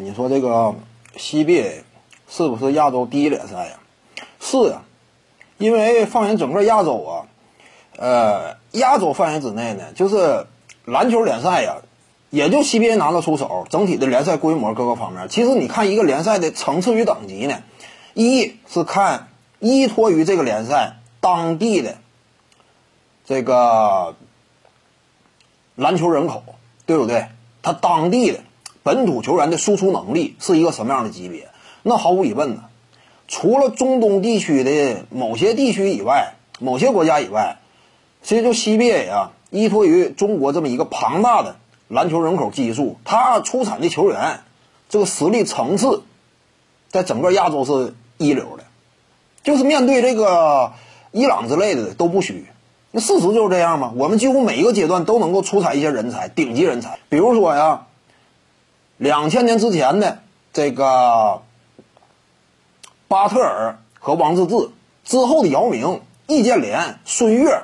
你说这个 CBA 是不是亚洲第一联赛呀？是呀，因为放眼整个亚洲啊，呃，亚洲范围之内呢，就是篮球联赛呀，也就 CBA 拿得出手。整体的联赛规模各个方面，其实你看一个联赛的层次与等级呢，一是看依托于这个联赛当地的这个篮球人口，对不对？他当地的。本土球员的输出能力是一个什么样的级别？那毫无疑问呢，除了中东地区的某些地区以外，某些国家以外，其实就 CBA 啊，依托于中国这么一个庞大的篮球人口基数，他出产的球员这个实力层次，在整个亚洲是一流的，就是面对这个伊朗之类的都不虚。那事实就是这样嘛，我们几乎每一个阶段都能够出产一些人才，顶级人才，比如说呀。两千年之前的这个巴特尔和王治郅，之后的姚明、易建联、孙悦、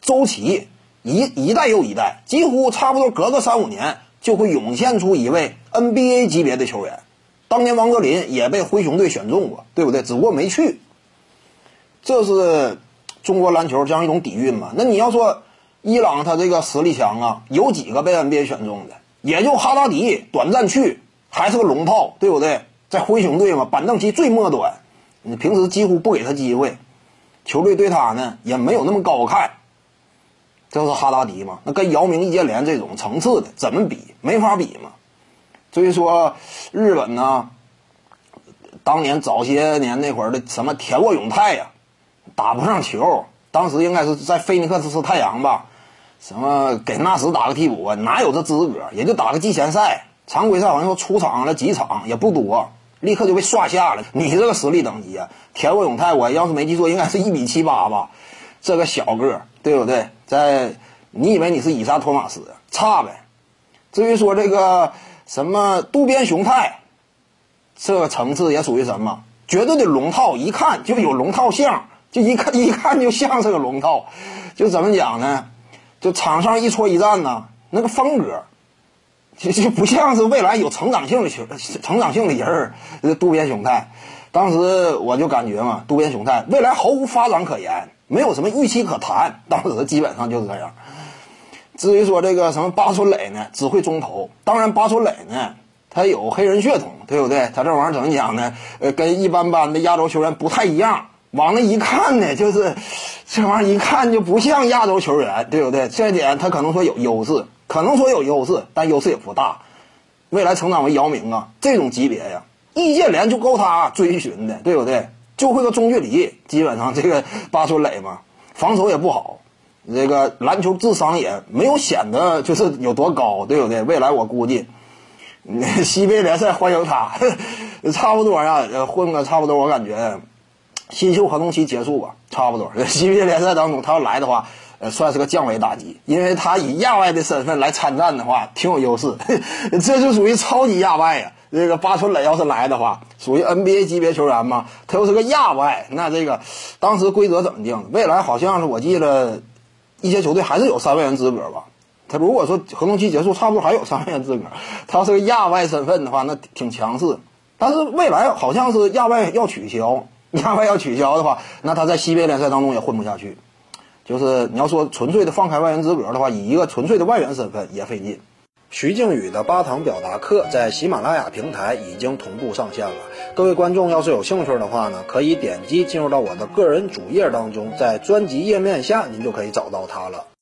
周琦，一一代又一代，几乎差不多隔个三五年就会涌现出一位 NBA 级别的球员。当年王哲林也被灰熊队选中过，对不对？只不过没去。这是中国篮球这样一种底蕴嘛？那你要说伊朗他这个实力强啊，有几个被 NBA 选中的？也就哈达迪短暂去，还是个龙套，对不对？在灰熊队嘛，板凳席最末端，你平时几乎不给他机会，球队对他呢也没有那么高看。这是哈达迪嘛？那跟姚明、易建联这种层次的怎么比？没法比嘛。所以说，日本呢，当年早些年那会儿的什么田沃永泰呀，打不上球，当时应该是在菲尼克斯太阳吧。什么给纳什打个替补啊？哪有这资格？也就打个季前赛、常规赛，好像说出场了几场也不多，立刻就被刷下了。你这个实力等级啊，田沃永泰，我要是没记错，应该是一米七八吧，这个小个，对不对？在你以为你是伊莎托马斯？差呗。至于说这个什么渡边雄太，这个层次也属于什么？绝对的龙套，一看就有龙套像，就一看一看就像是个龙套，就怎么讲呢？就场上一戳一战呢，那个风格，就就不像是未来有成长性的球、成长性的人儿。渡边雄太，当时我就感觉嘛，渡边雄太未来毫无发展可言，没有什么预期可谈。当时基本上就是这样。至于说这个什么八村垒呢，只会中投。当然，八村垒呢，他有黑人血统，对不对？他这玩意儿怎么讲呢？呃，跟一般般的亚洲球员不太一样。往那一看呢，就是这玩意儿一看就不像亚洲球员，对不对？这点他可能说有优势，可能说有优势，但优势也不大。未来成长为姚明啊，这种级别呀，易建联就够他追寻的，对不对？就会个中距离，基本上这个巴村磊嘛，防守也不好，这个篮球智商也没有显得就是有多高，对不对？未来我估计，西北联赛欢迎他，差不多呀，混个差不多，我感觉。新秀合同期结束吧，差不多。CBA 联赛当中，他要来的话，呃，算是个降维打击，因为他以亚外的身份来参战的话，挺有优势。这就属于超级亚外呀。这个巴春磊要是来的话，属于 NBA 级别球员嘛，他又是个亚外，那这个当时规则怎么定？未来好像是我记得，一些球队还是有三万元资格吧。他如果说合同期结束，差不多还有三万元资格。他要是个亚外身份的话，那挺强势。但是未来好像是亚外要取消。亚外要取消的话，那他在西北联赛当中也混不下去。就是你要说纯粹的放开外援资格的话，以一个纯粹的外援身份也费劲。徐静宇的八堂表达课在喜马拉雅平台已经同步上线了。各位观众要是有兴趣的话呢，可以点击进入到我的个人主页当中，在专辑页面下您就可以找到它了。